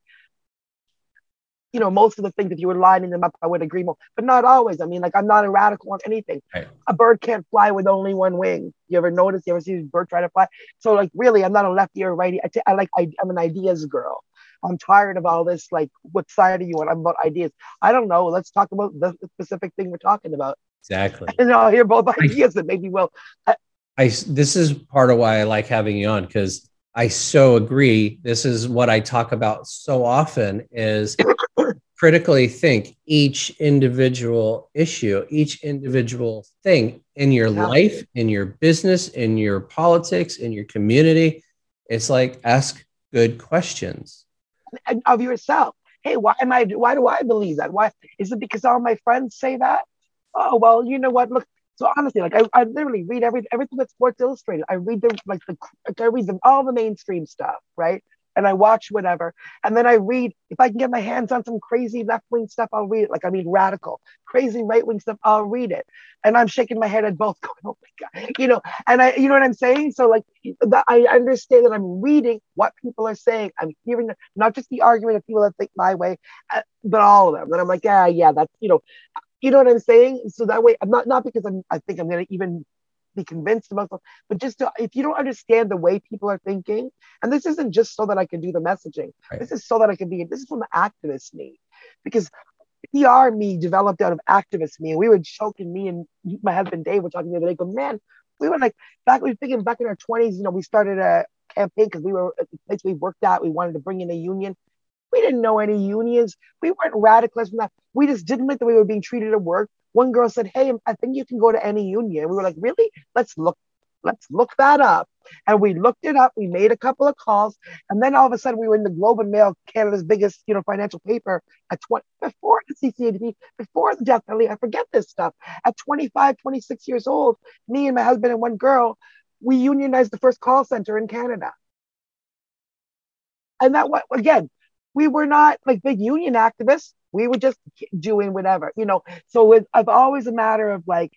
you know, most of the things if you were lining them up, I would agree more, but not always. I mean, like I'm not a radical on anything. Right. A bird can't fly with only one wing. You ever notice? You ever see a bird try to fly? So, like, really, I'm not a lefty or righty. I, t- I like. I, I'm an ideas girl. I'm tired of all this. Like, what side are you on? I'm about ideas. I don't know. Let's talk about the specific thing we're talking about. Exactly. And I'll hear both ideas that maybe well. I, I this is part of why I like having you on because I so agree. This is what I talk about so often is critically think each individual issue, each individual thing in your yeah. life, in your business, in your politics, in your community. It's like ask good questions of yourself. Hey, why am I? Why do I believe that? Why is it because all my friends say that? oh well, you know what? Look, so honestly, like I, I literally read every everything that Sports Illustrated. I read the like the I read them all the mainstream stuff, right? and I watch whatever. And then I read, if I can get my hands on some crazy left wing stuff, I'll read it. Like, I mean, radical, crazy right wing stuff, I'll read it. And I'm shaking my head at both, going, oh my God, you know, and I, you know what I'm saying? So, like, I understand that I'm reading what people are saying. I'm hearing not just the argument of people that think my way, uh, but all of them. And I'm like, yeah, yeah, that's, you know, you know what I'm saying? So that way, I'm not, not because I'm, I think I'm going to even be convinced about them, but just to, if you don't understand the way people are thinking, and this isn't just so that I can do the messaging, right. this is so that I can be, this is from the activist me, because PR me developed out of activist me. And we were joking, me and my husband Dave were talking the other day, go, man, we were like, back, we were thinking back in our 20s, you know, we started a campaign because we were at the place we worked at, we wanted to bring in a union. We didn't know any unions. We weren't radicalists from that. We just didn't like the way we were being treated at work one girl said, Hey, I think you can go to any union. We were like, Really? Let's look, let's look that up. And we looked it up. We made a couple of calls. And then all of a sudden we were in the Globe and Mail, Canada's biggest, you know, financial paper at 20 before the CCADP, before the death penalty. I forget this stuff. At 25, 26 years old, me and my husband and one girl, we unionized the first call center in Canada. And that again, we were not like big union activists. We were just doing whatever, you know. So it's always a matter of like,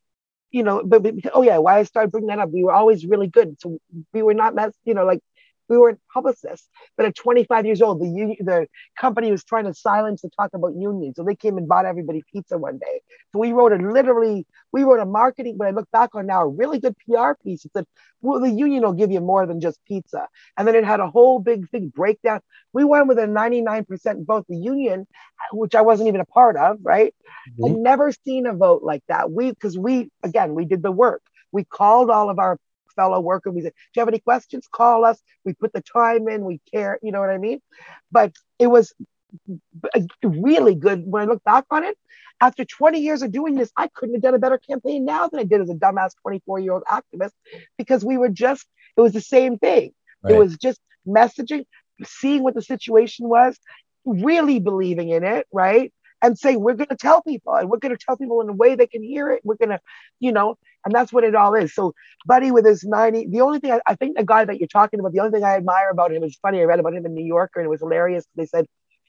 you know, but, but, oh yeah, why I started bringing that up. We were always really good. So we were not mess, you know, like we weren't publicists. But at 25 years old, the union, the company was trying to silence the talk about unions. So they came and bought everybody pizza one day. So we wrote a literally, we wrote a marketing, but I look back on now, a really good PR piece. It said, well, the union will give you more than just pizza. And then it had a whole big thing breakdown. We won with a 99% vote. The union, which I wasn't even a part of, right? Mm-hmm. I'd never seen a vote like that. We, because we, again, we did the work. We called all of our fellow worker. We said, Do you have any questions? Call us. We put the time in, we care, you know what I mean? But it was really good when I look back on it. After 20 years of doing this, I couldn't have done a better campaign now than I did as a dumbass 24 year old activist because we were just, it was the same thing. Right. It was just messaging, seeing what the situation was, really believing in it, right? and say we're going to tell people and we're going to tell people in a way they can hear it we're going to you know and that's what it all is. So buddy with his 90 the only thing I, I, think the guy that you're talking about the only thing i admire about him is funny i read about him in new yorker and it was hilarious. They said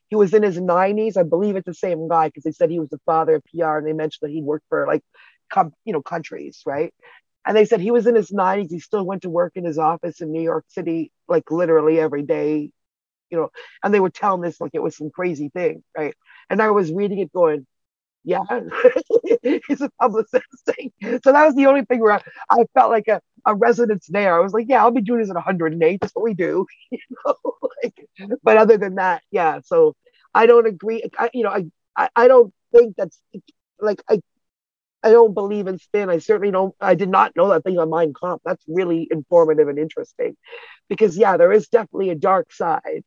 he was in his 90s i believe it's the same guy because they said he was the father of pr and they mentioned that he worked for like com- you know countries right? And they said he was in his 90s he still went to work in his office in new york city like literally every day you know, and they were telling this like it was some crazy thing, right? And I was reading it going, yeah, he's a publicist. So that was the only thing where I, I felt like a, a residence there. I was like, yeah, I'll be doing this at 108. That's what we do. You know? like, but other than that, yeah. So I don't agree. I, you know, I, I, I don't think that's like, I, I don't believe in spin. I certainly don't. I did not know that thing on Mein Kampf. That's really informative and interesting, because yeah, there is definitely a dark side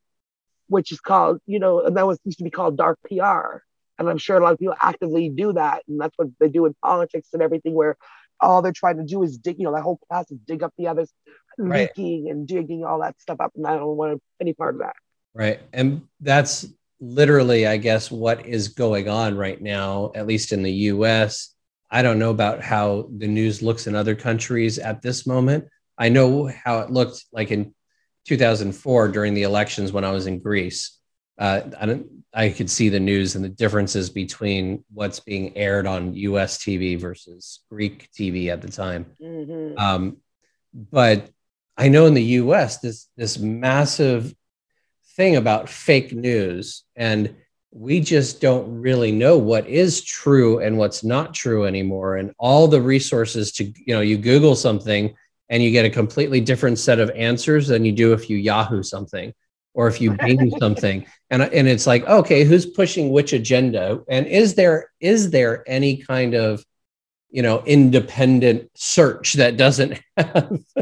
which is called, you know, and that was used to be called dark PR. And I'm sure a lot of people actively do that. And that's what they do in politics and everything, where all they're trying to do is dig, you know, that whole class is dig up the others, right. leaking and digging all that stuff up. And I don't want any part of that. Right. And that's literally, I guess, what is going on right now, at least in the US. I don't know about how the news looks in other countries at this moment. I know how it looked like in 2004 during the elections when I was in Greece. Uh, I, I could see the news and the differences between what's being aired on US TV versus Greek TV at the time. Mm-hmm. Um, but I know in the US, this, this massive thing about fake news, and we just don't really know what is true and what's not true anymore. And all the resources to, you know, you Google something and you get a completely different set of answers than you do if you Yahoo something or if you Bing something. And, and it's like, okay, who's pushing which agenda? And is there is there any kind of you know independent search that doesn't have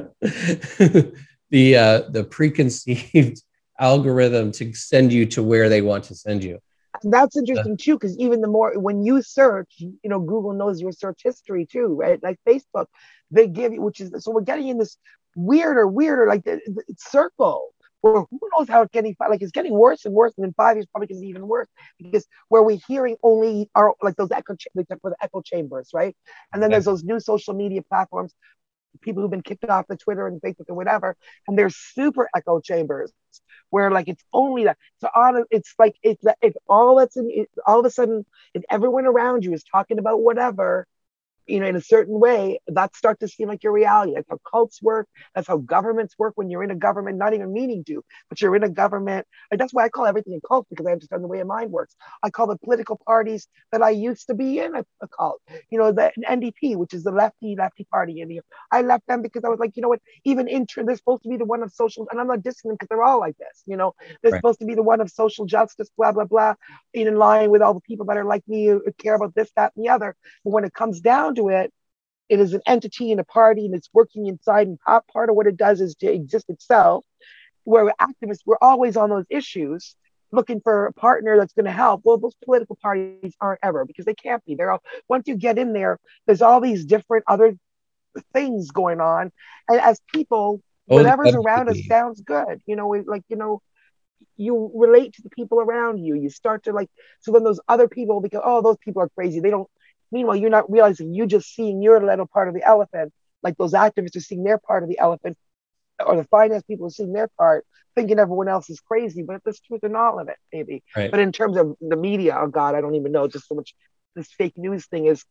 the uh, the preconceived algorithm to send you to where they want to send you? That's interesting too, because even the more when you search, you know, Google knows your search history too, right? Like Facebook, they give you, which is so we're getting in this weirder, weirder, like the, the circle who knows how it's getting like it's getting worse and worse, and in five years probably gonna be even worse because where we're hearing only are like those echo for the echo chambers, right? And then there's those new social media platforms people who've been kicked off the Twitter and Facebook and whatever, and they're super echo chambers where like it's only that. So on, it's like it's if all that's in, all of a sudden, if everyone around you is talking about whatever, you know, in a certain way, that starts to seem like your reality. That's how cults work. That's how governments work when you're in a government, not even meaning to, but you're in a government. And that's why I call everything a cult because I understand the way a mind works. I call the political parties that I used to be in a, a cult. You know, the NDP, which is the lefty lefty party in here. I left them because I was like, you know what? Even inter, they're supposed to be the one of social, and I'm not dissing them because they're all like this. You know, they're right. supposed to be the one of social justice, blah blah blah, in line with all the people that are like me who care about this, that, and the other. But when it comes down to it, it is an entity and a party and it's working inside. And part of what it does is to exist itself. Where activists, we're always on those issues looking for a partner that's going to help. Well, those political parties aren't ever because they can't be. They're all, once you get in there, there's all these different other things going on. And as people, oh, whatever's around us sounds good. You know, like, you know, you relate to the people around you. You start to like, so then those other people, because, oh, those people are crazy. They don't, Meanwhile, you're not realizing you're just seeing your little part of the elephant, like those activists are seeing their part of the elephant, or the finance people are seeing their part, thinking everyone else is crazy, but there's truth in all of it, maybe. Right. But in terms of the media, oh God, I don't even know just so much. This fake news thing is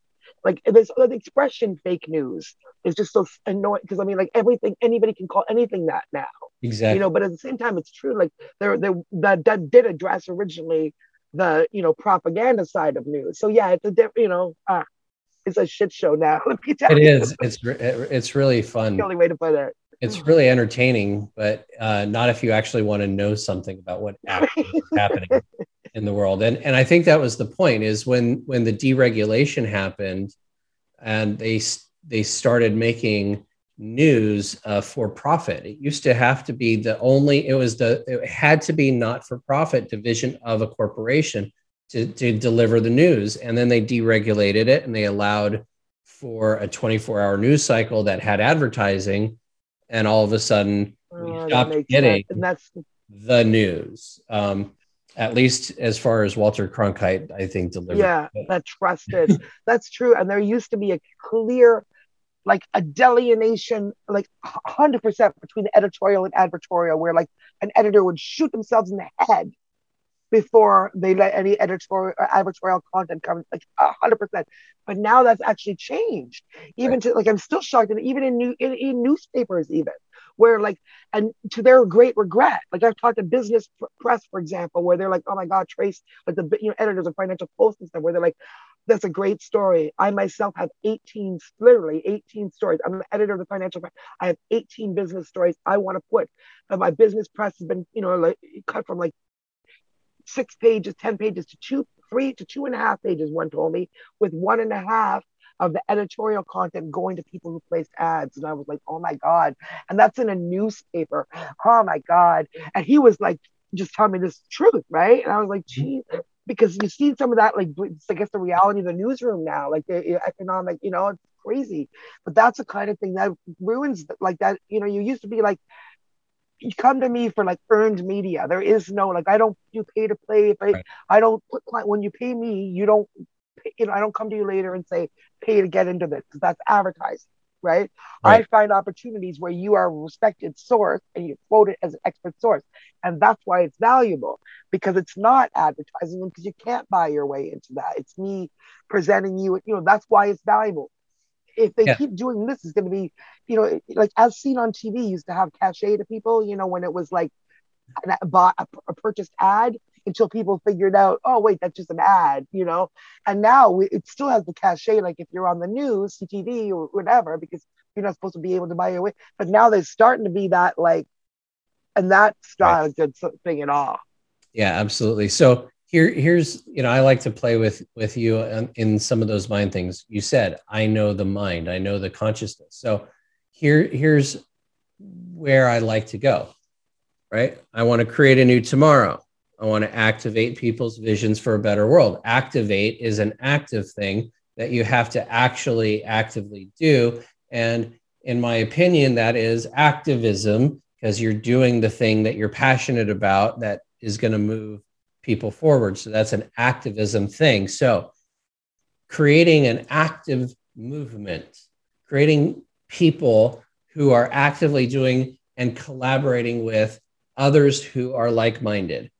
like this the expression fake news is just so annoying because I mean, like everything, anybody can call anything that now. Exactly. You know, but at the same time, it's true. Like there, there that, that did address originally the you know propaganda side of news. So yeah, it's a different you know uh, it's a shit show now. It is. It's it's really fun. the only way to put it. It's really entertaining, but uh, not if you actually want to know something about what actually is happening in the world. And and I think that was the point is when when the deregulation happened, and they they started making news uh, for profit. It used to have to be the only, it was the, it had to be not for profit division of a corporation to, to deliver the news. And then they deregulated it and they allowed for a 24 hour news cycle that had advertising. And all of a sudden, we oh, stopped getting that's... the news. Um, at least as far as Walter Cronkite, I think delivered. Yeah, that trusted. that's true. And there used to be a clear like a delineation, like 100% between the editorial and advertorial, where like an editor would shoot themselves in the head before they let any editorial or advertorial content come, like 100%. But now that's actually changed. Even right. to like, I'm still shocked, and even in, new, in, in newspapers, even where like, and to their great regret, like I've talked to business press, for example, where they're like, oh my God, Trace, like the you know editors of Financial Post and stuff, where they're like, that's a great story. I myself have 18, literally 18 stories. I'm the editor of the Financial Press. I have 18 business stories I want to put. But my business press has been, you know, like cut from like six pages, 10 pages to two, three to two and a half pages, one told me, with one and a half of the editorial content going to people who placed ads. And I was like, oh my God. And that's in a newspaper. Oh my God. And he was like, just telling me this truth, right? And I was like, mm-hmm. geez, because you see some of that, like I guess the reality of the newsroom now, like the economic, you know, it's crazy. But that's the kind of thing that ruins like that. You know, you used to be like, you come to me for like earned media. There is no like I don't do pay to play. If I, right. I don't put when you pay me, you don't. Pay, you know, I don't come to you later and say pay to get into this because that's advertising right? right? I find opportunities where you are a respected source and you quote it as an expert source. And that's why it's valuable because it's not advertising because you can't buy your way into that. It's me presenting you, you know, that's why it's valuable. If they yeah. keep doing this, it's going to be, you know, like as seen on TV, used to have cachet to people, you know, when it was like a, bought a, a purchased ad until people figured out, oh wait, that's just an ad, you know. And now we, it still has the cachet, like if you're on the news, CTV or whatever, because you're not supposed to be able to buy your way. But now there's starting to be that like, and that's not right. a good thing at all. Yeah, absolutely. So here, here's you know, I like to play with with you in, in some of those mind things. You said, I know the mind, I know the consciousness. So here, here's where I like to go. Right, I want to create a new tomorrow. I want to activate people's visions for a better world. Activate is an active thing that you have to actually actively do. And in my opinion, that is activism because you're doing the thing that you're passionate about that is going to move people forward. So that's an activism thing. So creating an active movement, creating people who are actively doing and collaborating with others who are like minded.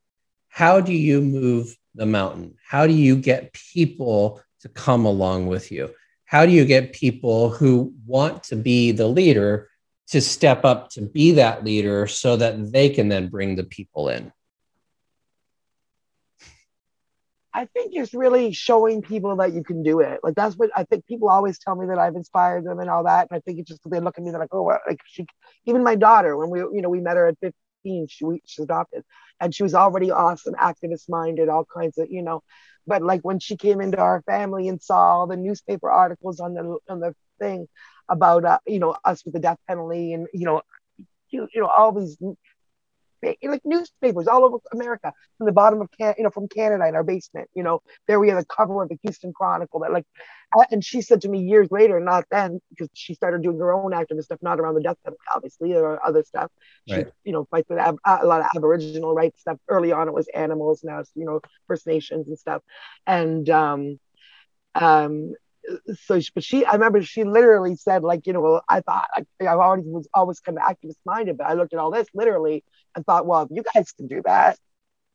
How do you move the mountain? How do you get people to come along with you? How do you get people who want to be the leader to step up to be that leader so that they can then bring the people in? I think it's really showing people that you can do it. Like that's what I think people always tell me that I've inspired them and all that. And I think it's just they look at me, they're like, oh, like she, even my daughter, when we, you know, we met her at 15, she, she's adopted and she was already awesome, activist minded, all kinds of, you know, but like when she came into our family and saw all the newspaper articles on the, on the thing about, uh, you know, us with the death penalty and, you know, you, you know, all these like newspapers all over America from the bottom of Can, you know, from Canada in our basement. You know, there we have a cover of the Houston Chronicle that like, and she said to me years later, not then because she started doing her own activist stuff, not around the death penalty, obviously, or other stuff. She, right. you know, fights with ab- a lot of Aboriginal rights stuff. Early on, it was animals. Now it's you know First Nations and stuff, and um, um, so but she i remember she literally said like you know i thought like, i already was always kind of activist minded but i looked at all this literally and thought well if you guys can do that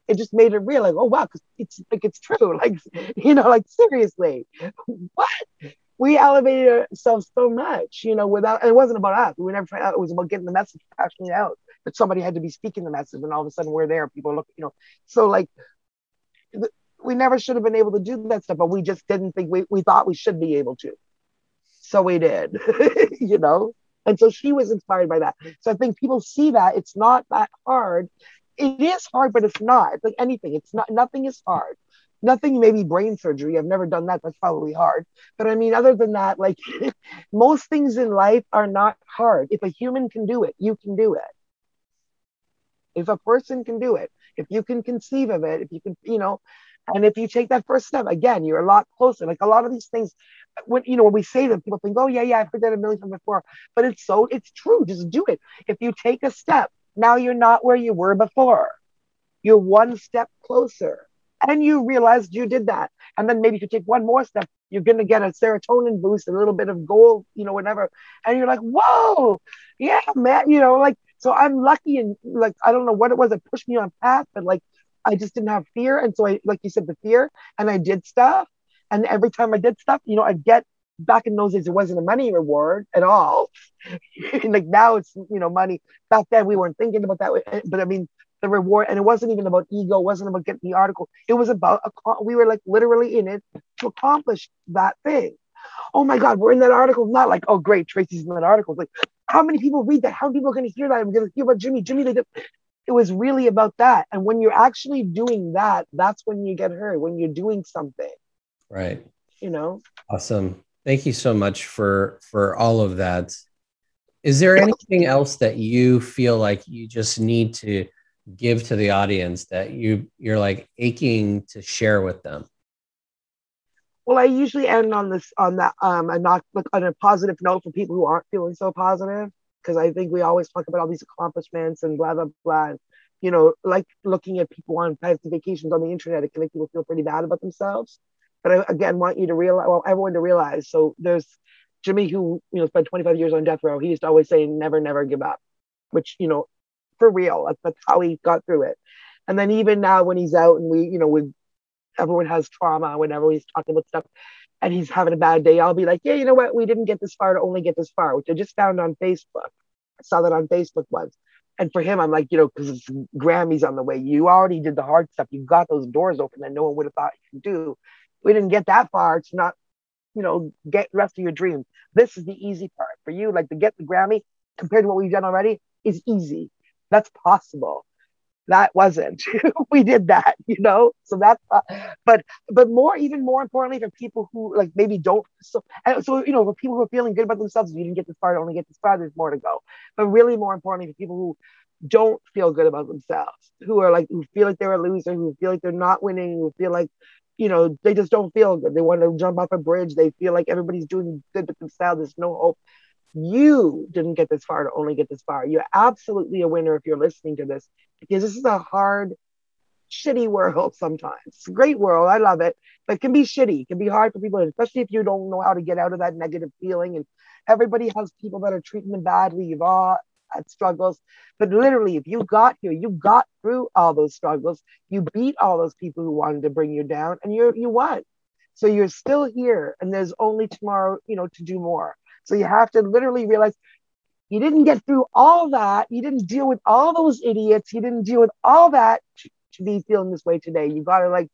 it just made it real like oh wow because it's like it's true like you know like seriously what? We elevated ourselves so much you know without it wasn't about us we were never trying it was about getting the message out but somebody had to be speaking the message and all of a sudden we're there people look you know so like we never should have been able to do that stuff, but we just didn't think we, we thought we should be able to. So we did, you know? And so she was inspired by that. So I think people see that it's not that hard. It is hard, but it's not. It's like anything. It's not nothing is hard. Nothing maybe brain surgery. I've never done that. That's probably hard. But I mean, other than that, like most things in life are not hard. If a human can do it, you can do it. If a person can do it, if you can conceive of it, if you can, you know, and if you take that first step, again, you're a lot closer. Like a lot of these things, when you know, when we say them, people think, oh yeah, yeah, I've heard that a million times before. But it's so it's true. Just do it. If you take a step, now you're not where you were before. You're one step closer. And you realized you did that. And then maybe if you take one more step, you're gonna get a serotonin boost, a little bit of gold, you know, whatever. And you're like, whoa, yeah, man, you know, like so I'm lucky and like I don't know what it was that pushed me on path, but like I just didn't have fear. And so I, like you said, the fear, and I did stuff. And every time I did stuff, you know, I'd get back in those days, it wasn't a money reward at all. like now it's, you know, money. Back then we weren't thinking about that. Eh, but I mean, the reward, and it wasn't even about ego, it wasn't about getting the article. It was about, a, we were like literally in it to accomplish that thing. Oh my God, we're in that article. Not like, oh, great, Tracy's in that article. It's like, how many people read that? How many people are going to hear that? I'm going to hear about Jimmy. Jimmy, they did it was really about that. And when you're actually doing that, that's when you get hurt, when you're doing something. Right. You know? Awesome. Thank you so much for for all of that. Is there anything else that you feel like you just need to give to the audience that you you're like aching to share with them? Well, I usually end on this on that um and not on a positive note for people who aren't feeling so positive because I think we always talk about all these accomplishments and blah blah blah. You know, like looking at people on fancy vacations on the internet, it can make people feel pretty bad about themselves. But I again want you to realize, well, everyone to realize. So there's Jimmy, who you know spent 25 years on death row. He used to always say, "Never, never give up," which you know, for real, that's, that's how he got through it. And then even now, when he's out and we, you know, we everyone has trauma whenever he's talking about stuff and he's having a bad day, I'll be like, yeah, you know what? We didn't get this far to only get this far, which I just found on Facebook. I saw that on Facebook once. And for him, I'm like, you know, because it's Grammys on the way. You already did the hard stuff. You got those doors open that no one would have thought you could do. We didn't get that far to not, you know, get the rest of your dreams. This is the easy part for you. Like to get the Grammy compared to what we've done already is easy. That's possible that wasn't. We did that you know? So that's uh, but but more even more importantly for people who like maybe don't so so you know for people who are feeling good about themselves you didn't get this far To only get this far there's more to go. But really more importantly for people who don't feel good about themselves who are like who feel like they're a loser who feel like they're not winning who feel like you know they just don't feel good. They want to jump off a bridge. They feel like everybody's doing good but themselves. There's no hope you didn't get this far to only get this far. You're absolutely a winner if you're listening to this because this is a hard shitty world sometimes. It's a great world. I love it, but it can be shitty. It can be hard for people, especially if you don't know how to get out of that negative feeling. And everybody has people that are treating them badly. You've all had struggles, but literally, if you got here, you got through all those struggles. You beat all those people who wanted to bring you down, and you're, you won. So you're still here, and there's only tomorrow, you know, to do more. So you have to literally realize you didn't get through all that. You didn't deal with all those idiots. You didn't deal with all that to, be feeling this way today. You got to like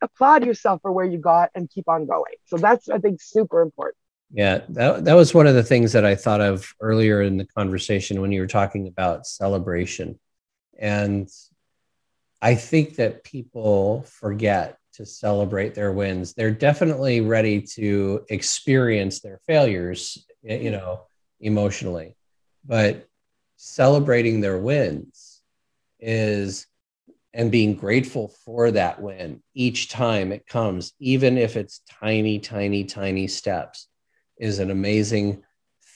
applaud yourself for where you got and keep on going. So that's, I think, super important. Yeah, that, that was one of the things that I thought of earlier in the conversation when you were talking about celebration. And I think that people forget to celebrate their wins. They're definitely ready to experience their failures, you know, emotionally. But celebrating their wins is and being grateful for that win each time it comes, even if it's tiny, tiny, tiny steps, is an amazing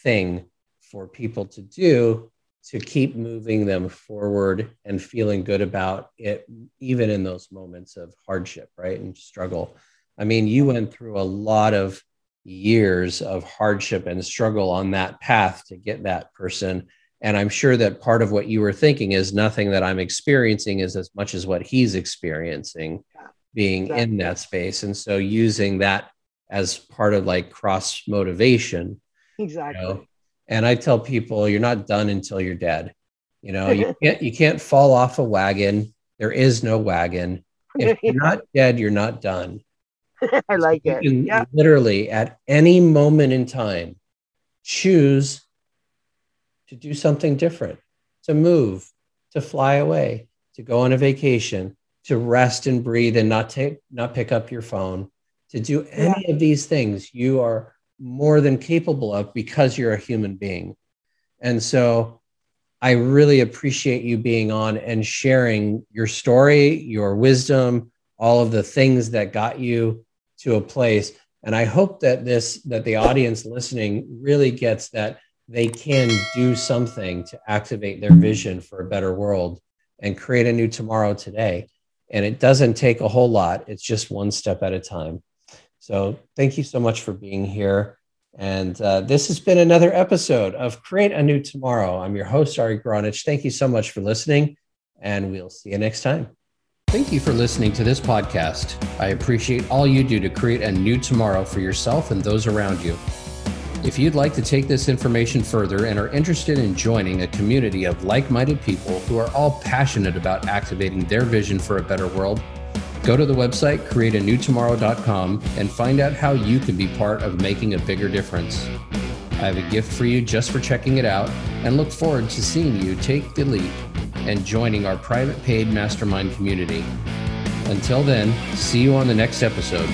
thing for people to do to keep moving them forward and feeling good about it, even in those moments of hardship, right? And struggle. I mean, you went through a lot of years of hardship and struggle on that path to get that person. And I'm sure that part of what you were thinking is nothing that I'm experiencing is as much as what he's experiencing being exactly. in that space. And so using that as part of like cross motivation. Exactly. You know? And I tell people you're not done until you're dead. You know, you can't you can't fall off a wagon. There is no wagon. If you're not dead, you're not done. I like it. yeah. Literally at any moment in time, choose to do something different, to move, to fly away, to go on a vacation, to rest and breathe and not take not pick up your phone, to do any yeah. of these things. You are more than capable of because you're a human being. And so I really appreciate you being on and sharing your story, your wisdom, all of the things that got you to a place. And i hope that this that the audience listening really gets that they can do something to activate their vision for a better world and create a new tomorrow today. And it doesn't take a whole lot. It's just one step at a time so thank you so much for being here and uh, this has been another episode of create a new tomorrow i'm your host ari gronich thank you so much for listening and we'll see you next time Thank you for listening to this podcast. I appreciate all you do to create a new tomorrow for yourself and those around you. If you'd like to take this information further and are interested in joining a community of like minded people who are all passionate about activating their vision for a better world, go to the website createanewtomorrow.com and find out how you can be part of making a bigger difference. I have a gift for you just for checking it out and look forward to seeing you take the leap and joining our private paid mastermind community. Until then, see you on the next episode.